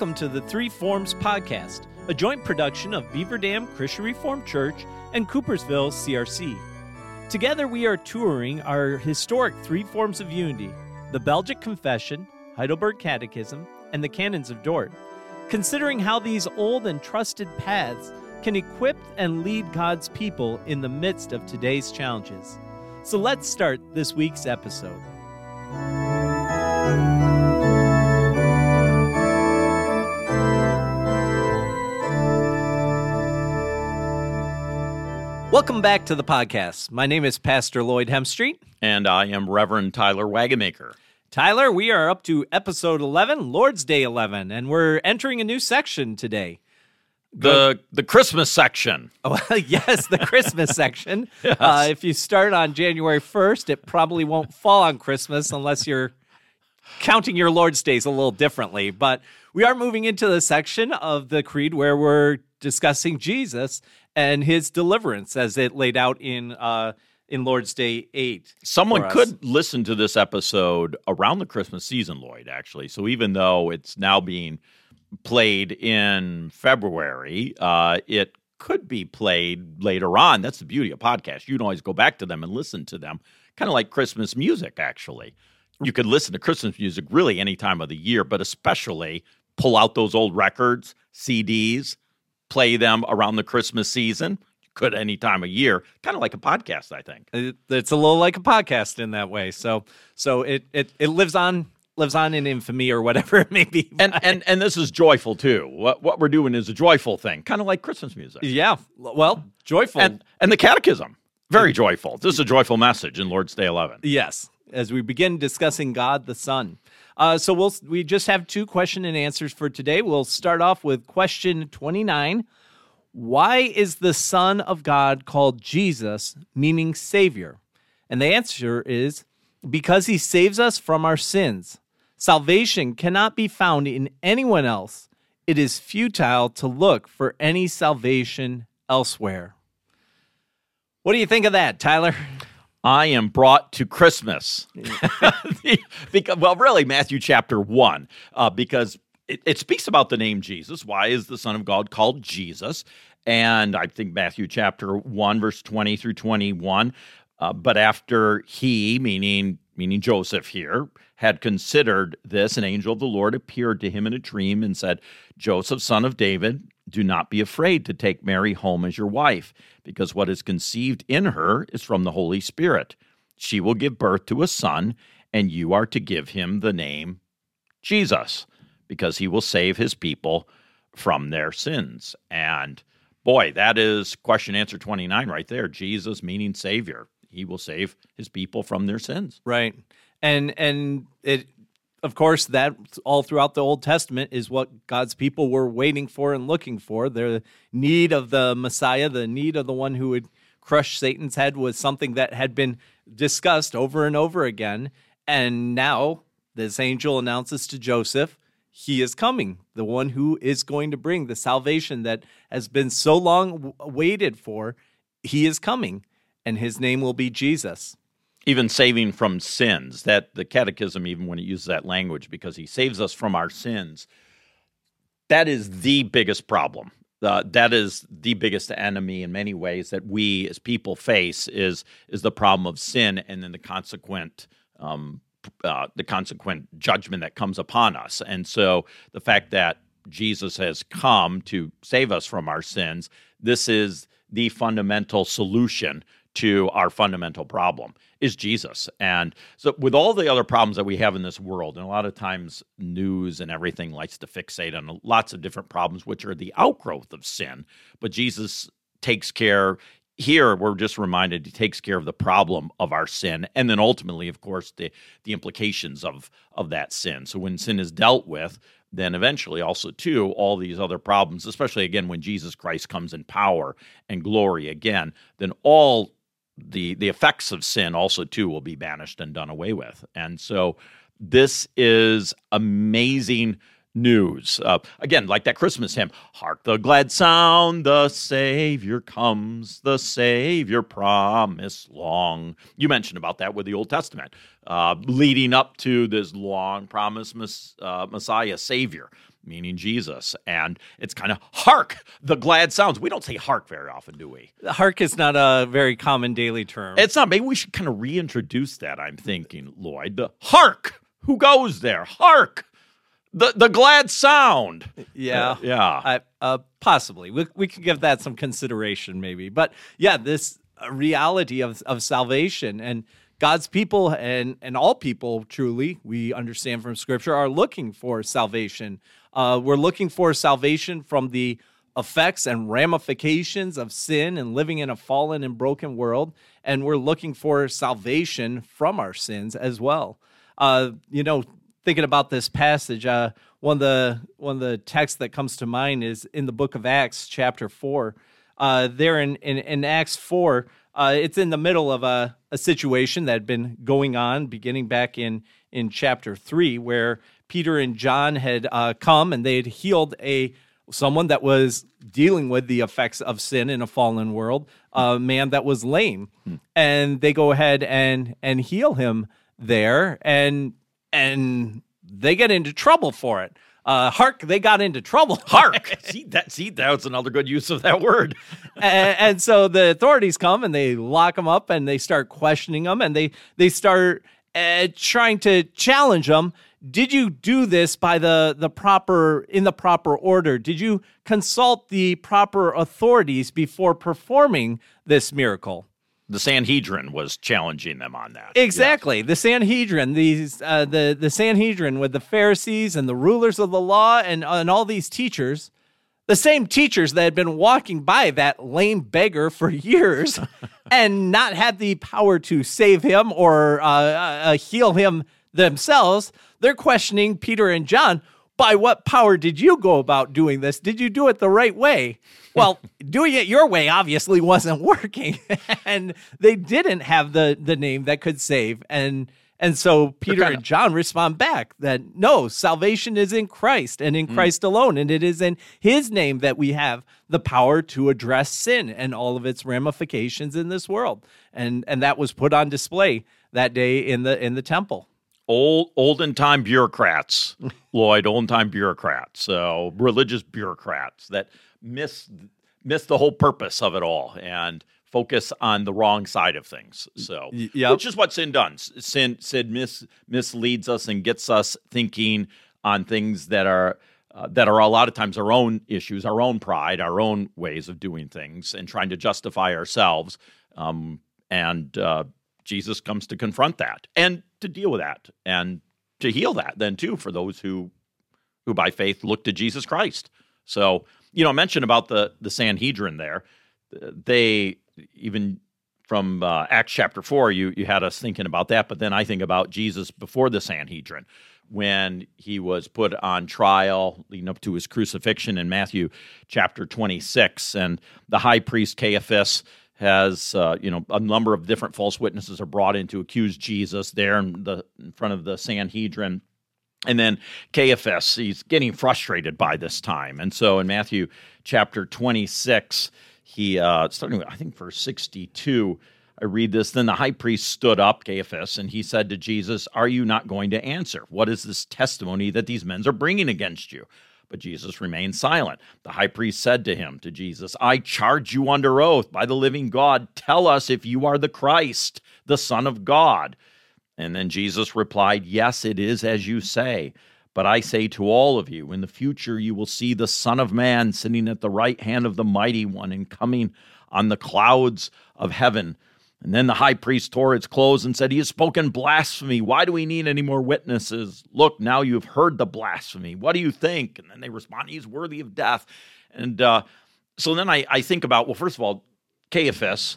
Welcome to the Three Forms Podcast, a joint production of Beaver Dam Christian Reformed Church and Coopersville CRC. Together, we are touring our historic three forms of unity the Belgic Confession, Heidelberg Catechism, and the Canons of Dort, considering how these old and trusted paths can equip and lead God's people in the midst of today's challenges. So let's start this week's episode. Welcome back to the podcast. My name is Pastor Lloyd Hemstreet. And I am Reverend Tyler Wagenmaker. Tyler, we are up to episode 11, Lord's Day 11, and we're entering a new section today. The the Christmas section. Oh, yes, the Christmas section. Yes. Uh, if you start on January 1st, it probably won't fall on Christmas unless you're counting your Lord's days a little differently. But we are moving into the section of the Creed where we're discussing Jesus and his deliverance as it laid out in uh, in Lord's Day 8. Someone could listen to this episode around the Christmas season, Lloyd, actually. So even though it's now being played in February, uh, it could be played later on. That's the beauty of podcasts. You can always go back to them and listen to them, kind of like Christmas music, actually. You could listen to Christmas music really any time of the year, but especially pull out those old records, CDs, play them around the Christmas season. Could any time of year, kind of like a podcast, I think. It- it's a little like a podcast in that way. So so it it, it lives on lives on in infamy or whatever it may be. And and and this is joyful too. What what we're doing is a joyful thing, kind of like Christmas music. yeah, well, joyful. And and the catechism, very joyful. This is a joyful message in Lord's Day 11. Yes, as we begin discussing God the Son. Uh, so we'll we just have two question and answers for today. We'll start off with question twenty nine. Why is the Son of God called Jesus, meaning Savior? And the answer is because he saves us from our sins. Salvation cannot be found in anyone else. It is futile to look for any salvation elsewhere. What do you think of that, Tyler? I am brought to Christmas. because, well, really, Matthew chapter 1, uh, because it, it speaks about the name Jesus. Why is the Son of God called Jesus? And I think Matthew chapter 1, verse 20 through 21. Uh, but after he, meaning meaning Joseph here, had considered this, an angel of the Lord appeared to him in a dream and said, Joseph, son of David, do not be afraid to take Mary home as your wife, because what is conceived in her is from the Holy Spirit. She will give birth to a son, and you are to give him the name Jesus, because he will save his people from their sins. And boy, that is question answer 29 right there. Jesus meaning Savior. He will save his people from their sins. Right. And and it of course that all throughout the Old Testament is what God's people were waiting for and looking for. Their need of the Messiah, the need of the one who would crush Satan's head was something that had been discussed over and over again. And now this angel announces to Joseph, he is coming, the one who is going to bring the salvation that has been so long waited for. He is coming, and his name will be Jesus. Even saving from sins. That the catechism even when it uses that language because he saves us from our sins that is the biggest problem. Uh, that is the biggest enemy in many ways that we as people face is is the problem of sin and then the consequent um, uh, the consequent judgment that comes upon us. And so the fact that jesus has come to save us from our sins this is the fundamental solution to our fundamental problem is Jesus. And so with all the other problems that we have in this world, and a lot of times news and everything likes to fixate on lots of different problems which are the outgrowth of sin, but Jesus takes care here we're just reminded he takes care of the problem of our sin and then ultimately of course the the implications of of that sin so when sin is dealt with then eventually also too all these other problems especially again when jesus christ comes in power and glory again then all the the effects of sin also too will be banished and done away with. And so this is amazing news. Uh, again like that christmas hymn hark the glad sound the savior comes the savior promised long. You mentioned about that with the old testament uh, leading up to this long promised mes- uh, messiah savior meaning Jesus. And it's kind of hark, the glad sounds. We don't say hark very often, do we? Hark is not a very common daily term. It's not. Maybe we should kind of reintroduce that, I'm thinking, Lloyd. The hark. Who goes there? Hark. The the glad sound. Yeah. Uh, yeah. I, uh, possibly. We, we could give that some consideration, maybe. But yeah, this uh, reality of, of salvation and God's people and, and all people, truly, we understand from Scripture, are looking for salvation. Uh, we're looking for salvation from the effects and ramifications of sin and living in a fallen and broken world. And we're looking for salvation from our sins as well. Uh, you know, thinking about this passage, uh, one of the one of the texts that comes to mind is in the book of Acts, chapter four. Uh, there in, in, in Acts four, uh, it's in the middle of a, a situation that had been going on, beginning back in in chapter three, where Peter and John had uh, come and they had healed a someone that was dealing with the effects of sin in a fallen world, a man that was lame, hmm. and they go ahead and and heal him there, and and they get into trouble for it. Uh, hark, they got into trouble. Hark, see that? See that's another good use of that word. and, and, so the authorities come and they lock them up and they start questioning them and they they start uh, trying to challenge them. Did you do this by the the proper in the proper order? Did you consult the proper authorities before performing this miracle? the Sanhedrin was challenging them on that. Exactly, yeah. the Sanhedrin, these uh, the the Sanhedrin with the Pharisees and the rulers of the law and and all these teachers, the same teachers that had been walking by that lame beggar for years and not had the power to save him or uh, uh, heal him themselves. They're questioning Peter and John by what power did you go about doing this? Did you do it the right way? Well, doing it your way obviously wasn't working, and they didn't have the the name that could save. And and so Peter and John respond back that no, salvation is in Christ and in mm. Christ alone, and it is in His name that we have the power to address sin and all of its ramifications in this world. And and that was put on display that day in the in the temple old olden time bureaucrats, Lloyd, olden time bureaucrats, so religious bureaucrats that miss miss the whole purpose of it all and focus on the wrong side of things. So, yep. which is what sin does. Sin sin mis, misleads us and gets us thinking on things that are uh, that are a lot of times our own issues, our own pride, our own ways of doing things, and trying to justify ourselves. Um, and uh, Jesus comes to confront that and to deal with that and to heal that then too for those who who by faith look to Jesus Christ. So, you know, mention about the the Sanhedrin there. They even from uh, Acts chapter 4 you you had us thinking about that, but then I think about Jesus before the Sanhedrin when he was put on trial leading up to his crucifixion in Matthew chapter 26 and the high priest Caiaphas has uh, you know a number of different false witnesses are brought in to accuse Jesus there in the in front of the Sanhedrin. And then Caiaphas, he's getting frustrated by this time. And so in Matthew chapter 26, he, uh, starting with, I think, verse 62, I read this. Then the high priest stood up, Caiaphas, and he said to Jesus, Are you not going to answer? What is this testimony that these men are bringing against you? But Jesus remained silent. The high priest said to him, to Jesus, I charge you under oath by the living God, tell us if you are the Christ, the Son of God. And then Jesus replied, Yes, it is as you say. But I say to all of you, in the future you will see the Son of Man sitting at the right hand of the Mighty One and coming on the clouds of heaven. And then the high priest tore its clothes and said, He has spoken blasphemy. Why do we need any more witnesses? Look, now you have heard the blasphemy. What do you think? And then they respond, He's worthy of death. And uh, so then I, I think about, well, first of all, Caiaphas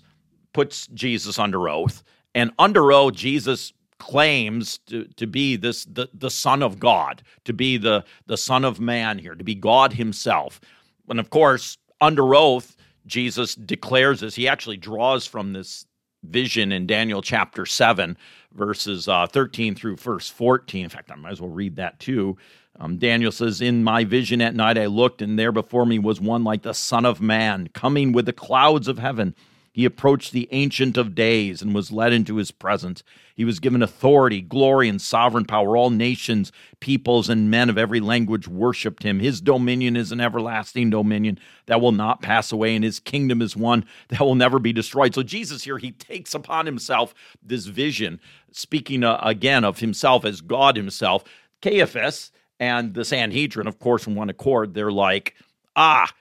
puts Jesus under oath. And under oath, Jesus claims to, to be this the, the son of God, to be the, the son of man here, to be God himself. And of course, under oath, Jesus declares this. He actually draws from this vision in Daniel chapter 7, verses uh, 13 through verse 14. In fact, I might as well read that too. Um, Daniel says, In my vision at night I looked, and there before me was one like the Son of Man, coming with the clouds of heaven. He approached the Ancient of Days and was led into his presence. He was given authority, glory, and sovereign power. All nations, peoples, and men of every language worshiped him. His dominion is an everlasting dominion that will not pass away, and his kingdom is one that will never be destroyed. So, Jesus here, he takes upon himself this vision, speaking uh, again of himself as God himself. Caiaphas and the Sanhedrin, of course, in one accord, they're like, ah,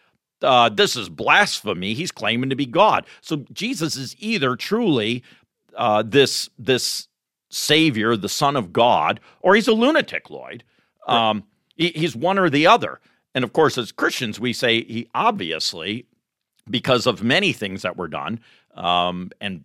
uh, this is blasphemy. He's claiming to be God. So Jesus is either truly uh, this this Savior, the Son of God, or he's a lunatic, Lloyd. Um, he, he's one or the other. And of course, as Christians, we say he obviously, because of many things that were done, um, and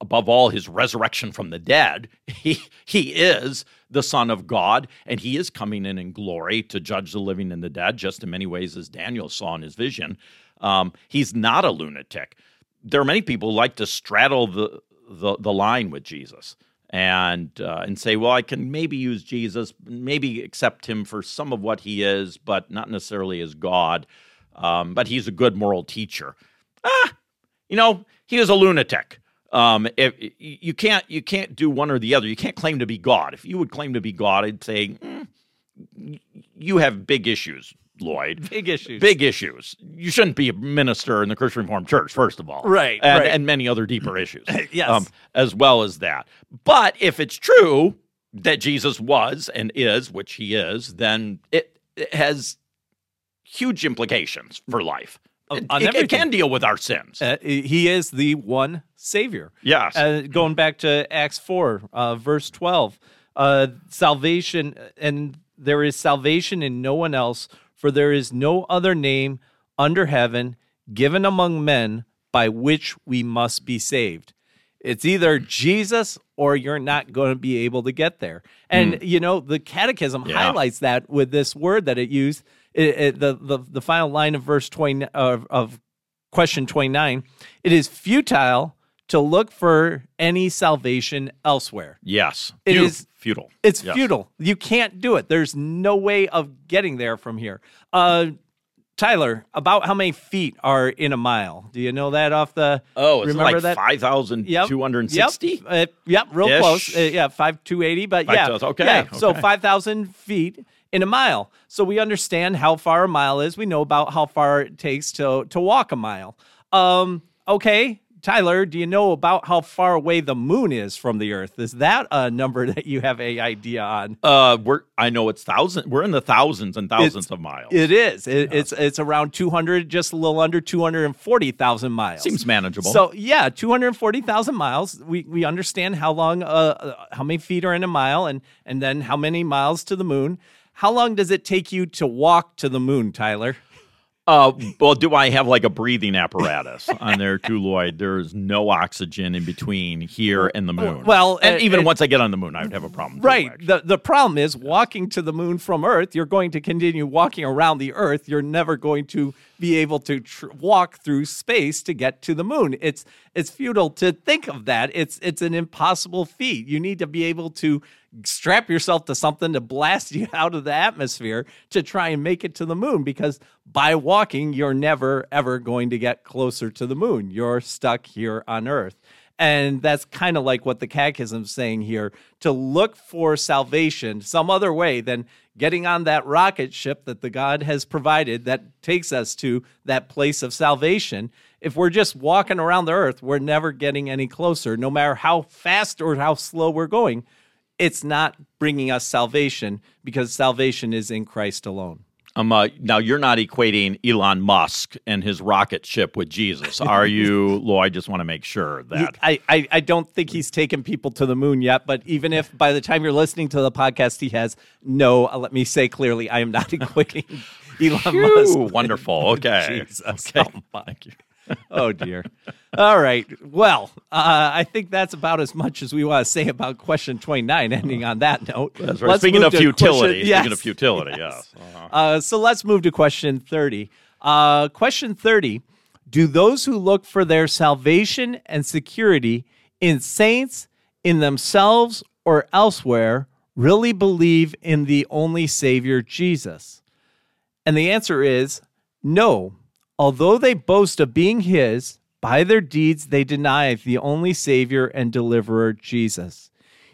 above all his resurrection from the dead, he he is the Son of God, and he is coming in in glory to judge the living and the dead, just in many ways as Daniel saw in his vision. Um, he's not a lunatic. There are many people who like to straddle the the, the line with Jesus and uh, and say, well, I can maybe use Jesus, maybe accept him for some of what he is, but not necessarily as God. Um, but he's a good moral teacher. Ah, you know, he is a lunatic. Um, if you can't you can't do one or the other. You can't claim to be God. If you would claim to be God, I'd say mm, you have big issues, Lloyd. Big issues. Big issues. You shouldn't be a minister in the Christian Reformed Church, first of all, right? And, right. and many other deeper issues, yes, um, as well as that. But if it's true that Jesus was and is, which he is, then it, it has huge implications for life. It, it, it, can deal with our sins. Uh, he is the one Savior. Yes. Uh, going back to Acts 4, uh, verse 12, uh, salvation, and there is salvation in no one else, for there is no other name under heaven given among men by which we must be saved. It's either Jesus or you're not going to be able to get there. And, mm. you know, the catechism yeah. highlights that with this word that it used it, it, the, the the final line of verse 20 of, of question 29 it is futile to look for any salvation elsewhere yes it futile. is futile it's yes. futile you can't do it there's no way of getting there from here uh Tyler, about how many feet are in a mile? Do you know that off the? Oh, it's remember like that five thousand two hundred sixty. Yep, uh, yep, real Ish. close. Uh, yeah, five two eighty, but 5, yeah, okay, yeah. Okay. So five thousand feet in a mile. So we understand how far a mile is. We know about how far it takes to to walk a mile. Um, okay, Tyler, do you know about how far away the moon is from the Earth? Is that a number that you have a idea on? Uh, we're I know it's thousand. We're in the thousands and thousands it's, of miles. It is. It, yeah. It's it's around two hundred, just a little under two hundred and forty thousand miles. Seems manageable. So yeah, two hundred forty thousand miles. We we understand how long, uh, uh, how many feet are in a mile, and and then how many miles to the moon. How long does it take you to walk to the moon, Tyler? Uh, well, do I have like a breathing apparatus on there too, Lloyd? There's no oxygen in between here and the moon. Well, and uh, even uh, once I get on the moon, I would have a problem. Right. Too, the the problem is walking to the moon from Earth. You're going to continue walking around the Earth. You're never going to be able to tr- walk through space to get to the moon. It's it's futile to think of that. It's it's an impossible feat. You need to be able to strap yourself to something to blast you out of the atmosphere to try and make it to the moon because by walking you're never ever going to get closer to the moon. You're stuck here on earth. And that's kind of like what the catechism's saying here to look for salvation some other way than getting on that rocket ship that the God has provided that takes us to that place of salvation. If we're just walking around the earth, we're never getting any closer, no matter how fast or how slow we're going. It's not bringing us salvation because salvation is in Christ alone. Um, uh, now you're not equating Elon Musk and his rocket ship with Jesus, are you, Lo? I just want to make sure that I, I, I don't think he's taken people to the moon yet. But even if by the time you're listening to the podcast he has, no, uh, let me say clearly, I am not equating Elon Musk. Wonderful. Okay. Jesus. Okay. Oh, Thank you oh dear. All right. Well, uh, I think that's about as much as we want to say about question 29. Ending on that note. That's right. Speaking of futility. Question, yes. Speaking of futility. Yes. yes. Uh-huh. Uh, so let's move to question 30. Uh, question 30. Do those who look for their salvation and security in saints, in themselves, or elsewhere really believe in the only Savior, Jesus? And the answer is no Although they boast of being his, by their deeds they deny the only Savior and deliverer, Jesus.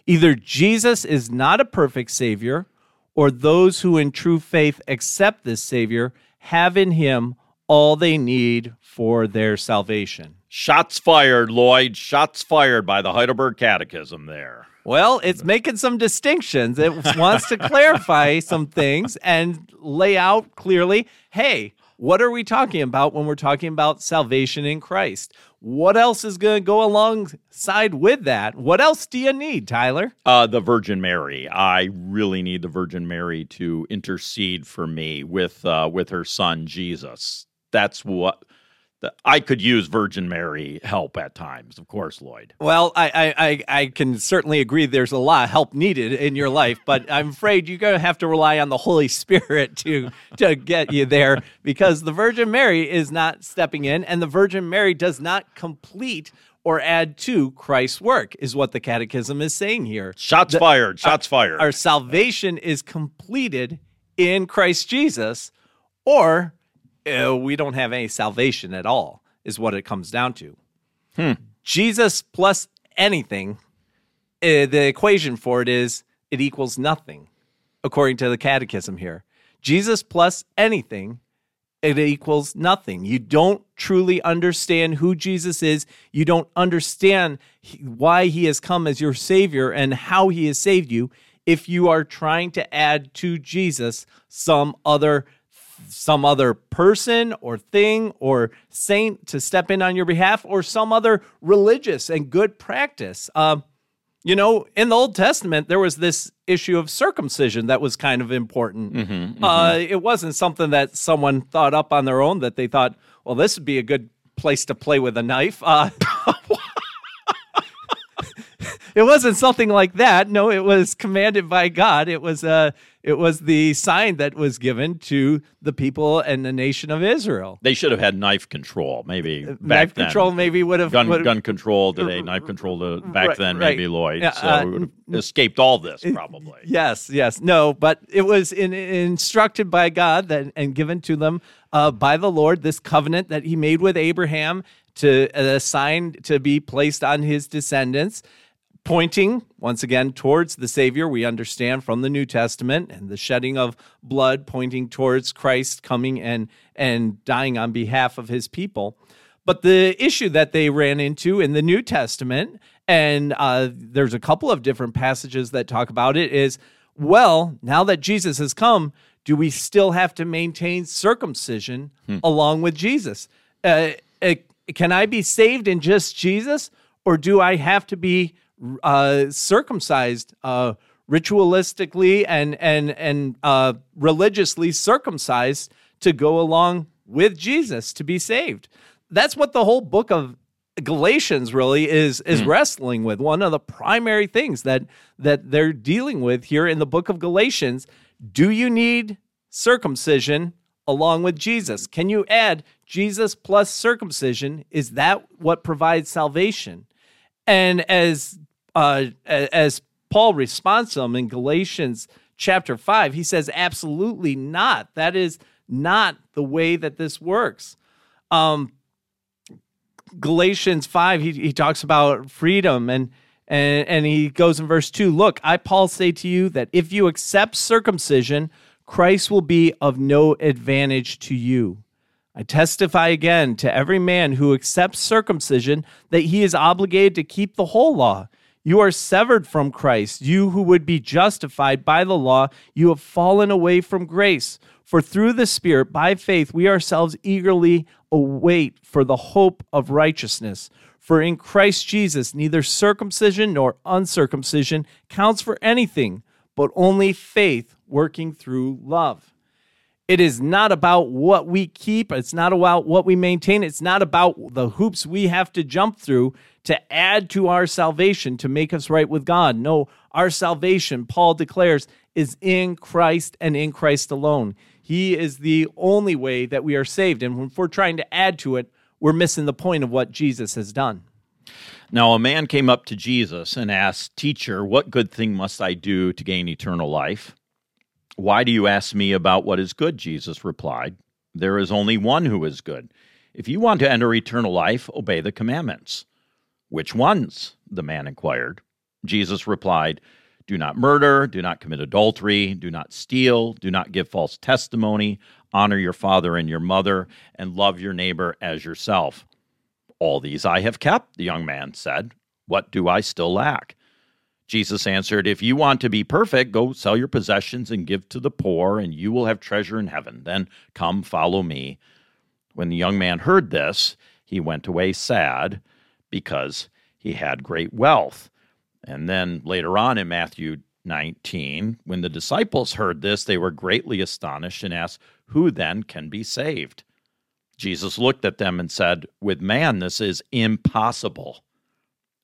Either Jesus is not a perfect Savior, or those who in true faith accept this Savior have in him all they need for their salvation. Shots fired, Lloyd. Shots fired by the Heidelberg Catechism there. Well, it's making some distinctions. It wants to clarify some things and lay out clearly hey, what are we talking about when we're talking about salvation in Christ? What else is going to go alongside with that? What else do you need, Tyler? Uh, the Virgin Mary. I really need the Virgin Mary to intercede for me with uh, with her son Jesus. That's what I could use Virgin Mary help at times, of course, Lloyd. Well, I, I, I can certainly agree there's a lot of help needed in your life, but I'm afraid you're going to have to rely on the Holy Spirit to, to get you there because the Virgin Mary is not stepping in, and the Virgin Mary does not complete or add to Christ's work, is what the Catechism is saying here. Shots the, fired, uh, shots our, fired. Our salvation is completed in Christ Jesus, or uh, we don't have any salvation at all, is what it comes down to. Hmm. Jesus plus anything, uh, the equation for it is it equals nothing, according to the catechism here. Jesus plus anything, it equals nothing. You don't truly understand who Jesus is. You don't understand why he has come as your Savior and how he has saved you if you are trying to add to Jesus some other some other person or thing or saint to step in on your behalf or some other religious and good practice. Um, you know, in the Old Testament, there was this issue of circumcision that was kind of important. Mm-hmm, mm-hmm. Uh, it wasn't something that someone thought up on their own that they thought, well, this would be a good place to play with a knife. Uh, it wasn't something like that. No, it was commanded by God. It was uh, it was the sign that was given to the people and the nation of Israel. They should have had knife control, maybe Uh, back knife then. control maybe would have Gun, would- gun control today, knife control to, back Right, then, right. maybe Lloyd. Yeah, so uh, we would have escaped all this probably. Yes, yes, no, but it was in, instructed by God that, and given to them uh, by the Lord this covenant that He made with Abraham to uh, assign to be placed on his descendants, pointing once again towards the Savior. We understand from the New Testament and the shedding of blood, pointing towards Christ coming and and dying on behalf of His people. But the issue that they ran into in the New Testament, and uh, there's a couple of different passages that talk about it, is well, now that Jesus has come, do we still have to maintain circumcision along with Jesus? Uh, uh, can I be saved in just Jesus, or do I have to be uh, circumcised uh, ritualistically and and and uh, religiously circumcised to go along with Jesus to be saved? That's what the whole book of Galatians really is is wrestling with. One of the primary things that that they're dealing with here in the book of Galatians. Do you need circumcision along with Jesus? Can you add Jesus plus circumcision? Is that what provides salvation? And as uh, as Paul responds to them in Galatians chapter five, he says, "Absolutely not. That is not the way that this works." Um, Galatians 5, he, he talks about freedom and, and and he goes in verse 2 Look, I, Paul, say to you that if you accept circumcision, Christ will be of no advantage to you. I testify again to every man who accepts circumcision that he is obligated to keep the whole law. You are severed from Christ. You who would be justified by the law, you have fallen away from grace. For through the Spirit, by faith, we ourselves eagerly await for the hope of righteousness. For in Christ Jesus, neither circumcision nor uncircumcision counts for anything, but only faith working through love. It is not about what we keep. It's not about what we maintain. It's not about the hoops we have to jump through to add to our salvation to make us right with God. No, our salvation, Paul declares, is in Christ and in Christ alone. He is the only way that we are saved. And if we're trying to add to it, we're missing the point of what Jesus has done. Now, a man came up to Jesus and asked, Teacher, what good thing must I do to gain eternal life? Why do you ask me about what is good? Jesus replied, There is only one who is good. If you want to enter eternal life, obey the commandments. Which ones? the man inquired. Jesus replied, Do not murder, do not commit adultery, do not steal, do not give false testimony, honor your father and your mother, and love your neighbor as yourself. All these I have kept, the young man said. What do I still lack? Jesus answered, If you want to be perfect, go sell your possessions and give to the poor, and you will have treasure in heaven. Then come follow me. When the young man heard this, he went away sad because he had great wealth. And then later on in Matthew 19, when the disciples heard this, they were greatly astonished and asked, Who then can be saved? Jesus looked at them and said, With man, this is impossible,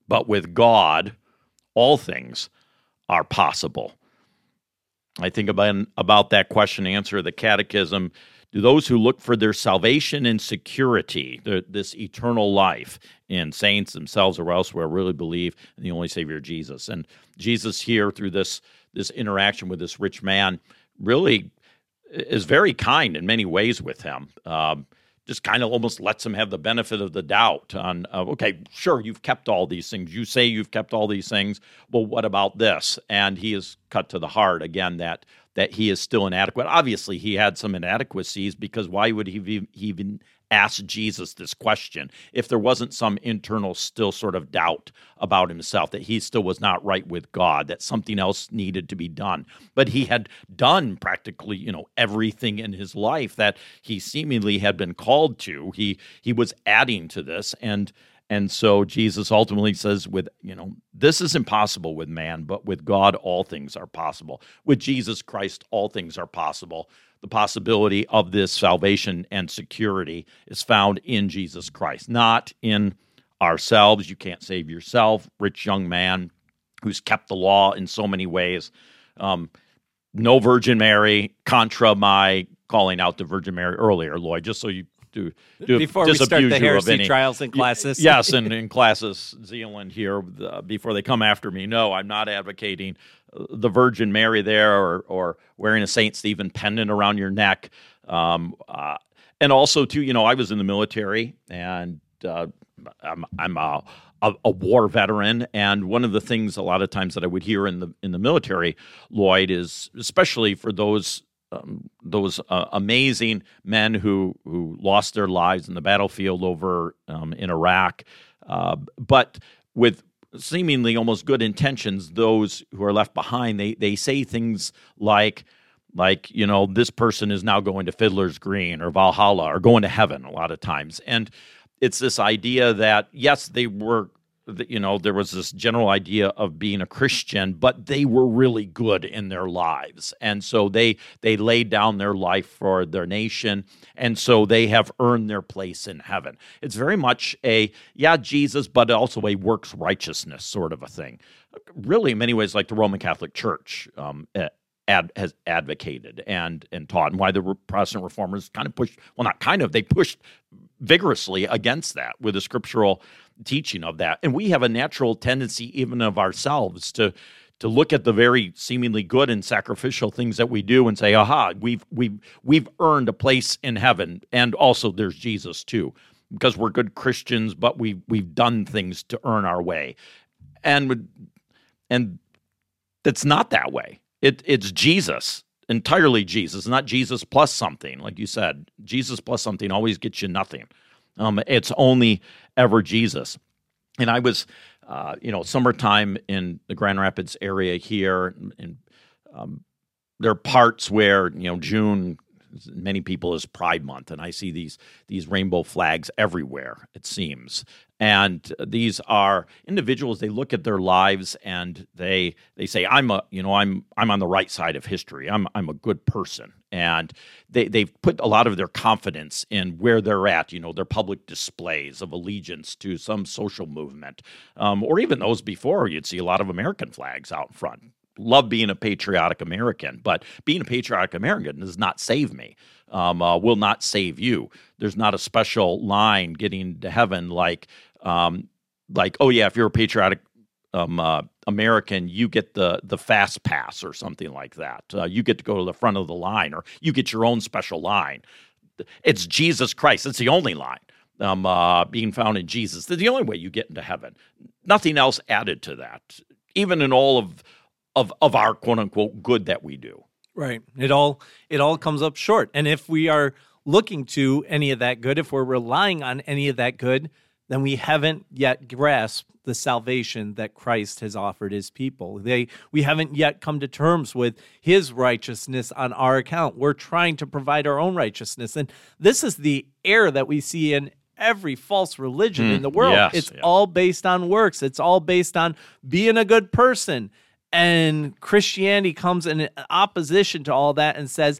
but with God, all things are possible. I think about, about that question answer of the catechism. Do those who look for their salvation and security, this eternal life in saints themselves or elsewhere, really believe in the only Savior Jesus? And Jesus here, through this this interaction with this rich man, really is very kind in many ways with him. Um, just kind of almost lets him have the benefit of the doubt on uh, okay sure you've kept all these things. You say you've kept all these things. Well what about this? And he is cut to the heart again that that he is still inadequate. Obviously he had some inadequacies because why would he even ask Jesus this question if there wasn't some internal, still sort of doubt about himself that he still was not right with God, that something else needed to be done. But he had done practically, you know, everything in his life that he seemingly had been called to. He he was adding to this and and so Jesus ultimately says, with, you know, this is impossible with man, but with God, all things are possible. With Jesus Christ, all things are possible the possibility of this salvation and security is found in Jesus Christ, not in ourselves. You can't save yourself. Rich young man who's kept the law in so many ways. Um, no Virgin Mary, contra my calling out the Virgin Mary earlier, Lloyd, just so you do, do before we start the heresy trials in Classis. yes, and in Classis, Zeeland here uh, before they come after me. No, I'm not advocating the Virgin Mary there or, or wearing a St. Stephen pendant around your neck. Um, uh, and also, too, you know, I was in the military and uh, I'm, I'm a, a, a, war veteran. And one of the things a lot of times that I would hear in the, in the military, Lloyd, is especially for those um, those uh, amazing men who who lost their lives in the battlefield over um, in Iraq, uh, but with seemingly almost good intentions, those who are left behind, they they say things like like you know this person is now going to Fiddler's Green or Valhalla or going to heaven a lot of times, and it's this idea that yes they were you know there was this general idea of being a christian but they were really good in their lives. And so they they laid down their life for their nation and so they have earned their place in heaven. It's very much a yeah jesus but also a works righteousness sort of a thing. Really in many ways like the roman catholic church um, Ad, has advocated and and taught, and why the Protestant reformers kind of pushed well, not kind of, they pushed vigorously against that with the scriptural teaching of that. And we have a natural tendency, even of ourselves, to to look at the very seemingly good and sacrificial things that we do and say, "Aha, we've we've we've earned a place in heaven." And also, there's Jesus too, because we're good Christians, but we we've done things to earn our way, and and that's not that way. It it's Jesus entirely Jesus, not Jesus plus something, like you said. Jesus plus something always gets you nothing. Um, it's only ever Jesus. And I was, uh, you know, summertime in the Grand Rapids area here, and um, there are parts where you know June many people is Pride Month, and I see these these rainbow flags everywhere. It seems, and these are individuals. They look at their lives and they they say, "I'm a you know I'm I'm on the right side of history. I'm I'm a good person." And they they've put a lot of their confidence in where they're at. You know, their public displays of allegiance to some social movement, um, or even those before. You'd see a lot of American flags out front love being a patriotic American, but being a patriotic American does not save me. Um, uh, will not save you. There's not a special line getting to heaven like, um, like oh yeah, if you're a patriotic um, uh, American, you get the the fast pass or something like that. Uh, you get to go to the front of the line, or you get your own special line. It's Jesus Christ. It's the only line. um, uh, being found in Jesus. The only way you get into heaven. Nothing else added to that, even in all of of of our quote unquote good that we do. Right. It all it all comes up short. And if we are looking to any of that good, if we're relying on any of that good, then we haven't yet grasped the salvation that Christ has offered his people. They we haven't yet come to terms with his righteousness on our account. We're trying to provide our own righteousness. And this is the error that we see in every false religion mm, in the world. Yes, it's yeah. all based on works. It's all based on being a good person. And Christianity comes in opposition to all that and says,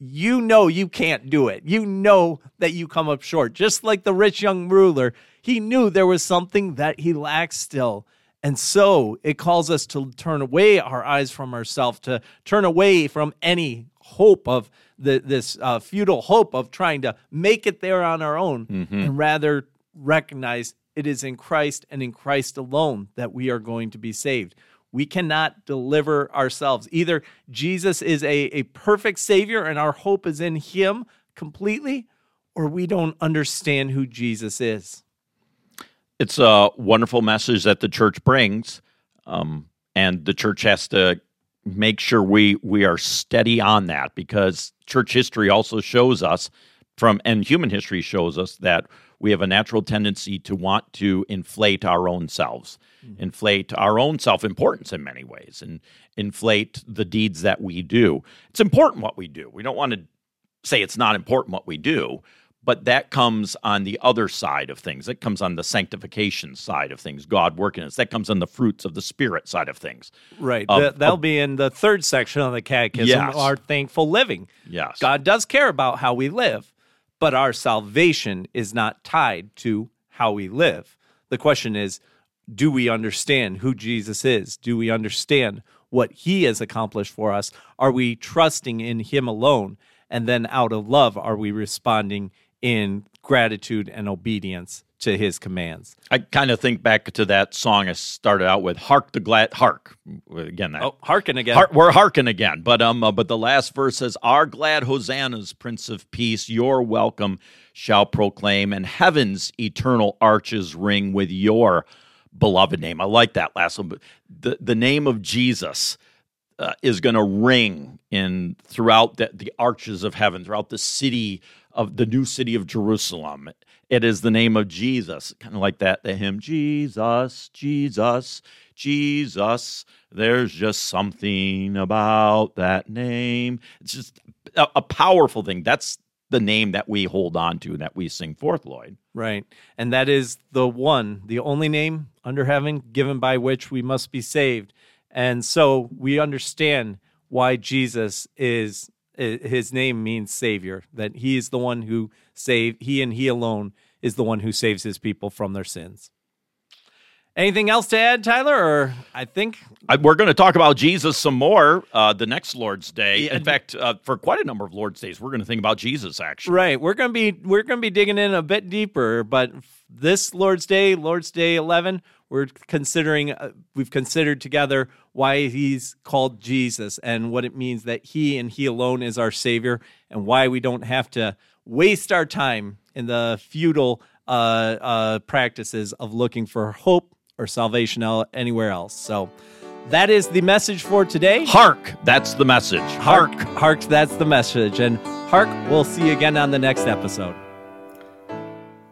you know you can't do it. You know that you come up short. Just like the rich young ruler, he knew there was something that he lacked still. And so it calls us to turn away our eyes from ourselves, to turn away from any hope of the, this uh, futile hope of trying to make it there on our own, Mhm. and rather recognize it is in Christ and in Christ alone that we are going to be saved. We cannot deliver ourselves. Either Jesus is a, a perfect Savior and our hope is in Him completely, or we don't understand who Jesus is. It's a wonderful message that the church brings, um, and the church has to make sure we we are steady on that because church history also shows us from and human history shows us that we have a natural tendency to want to inflate our own selves mm-hmm. inflate our own self-importance in many ways and inflate the deeds that we do it's important what we do we don't want to say it's not important what we do but that comes on the other side of things. That comes on the sanctification side of things, God working us. That comes on the fruits of the Spirit side of things. Right. Of- That- that'll of- be in the third section of the catechism, Yes. our thankful living. Yes. God does care about how we live, but our salvation is not tied to how we live. The question is do we understand who Jesus is? Do we understand what he has accomplished for us? Are we trusting in him alone? And then out of love, are we responding in gratitude and obedience to his commands? I kind of think back to that song I started out with, "Hark the glad hark." Again, that Oh, hearken again. Har- we're hearken again, but um, uh, but the last verse says, "Our glad hosannas, Prince of Peace, your welcome shall proclaim, and heaven's eternal arches ring with your beloved name." I like that last one, but the the name of Jesus uh, is going to ring in throughout the, the arches of heaven, throughout the city of the new city of Jerusalem. It is the name of Jesus, kind of like that. The hymn, Jesus, Jesus, Jesus. There's just something about that name. It's just a, a powerful thing. That's the name that we hold on to and that we sing forth, Lloyd. Right. And that is the one, the only name under heaven given by which we must be saved. And so we understand why Jesus is his name means savior, that he is the one who save he and he alone is the one who saves his people from their sins. Anything else to add, Tyler? Or I think I, we're going to talk about Jesus some more uh, the next Lord's Day. Yeah. In fact, uh, for quite a number of Lord's Days, we're going to think about Jesus. Actually, Right. We're gonna be we're gonna be digging in a bit deeper, but this Lord's Day, Lord's Day eleven, we're considering uh, we've considered together why he's called Jesus and what it means that he and he alone is our Savior, and why we don't have to waste our time in the futile uh, uh, practices of looking for hope or salvation anywhere else. So. That is the message for today. Hark! That's the message. Hark, hark, that's the message. And hark, we'll see you again on the next episode.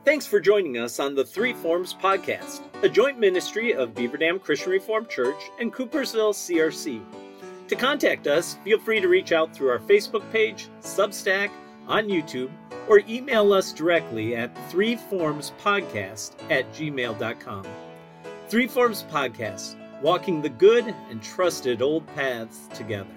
Thanks for joining us on the Three Forms Podcast, a joint ministry of Beaver Dam Christian Reformed Church and Coopersville CRC. To contact us, feel free to reach out through our Facebook page, Substack, on YouTube, or email us directly at threeformspodcast at gmail.com. Three Forms Podcast, walking the good and trusted old paths together.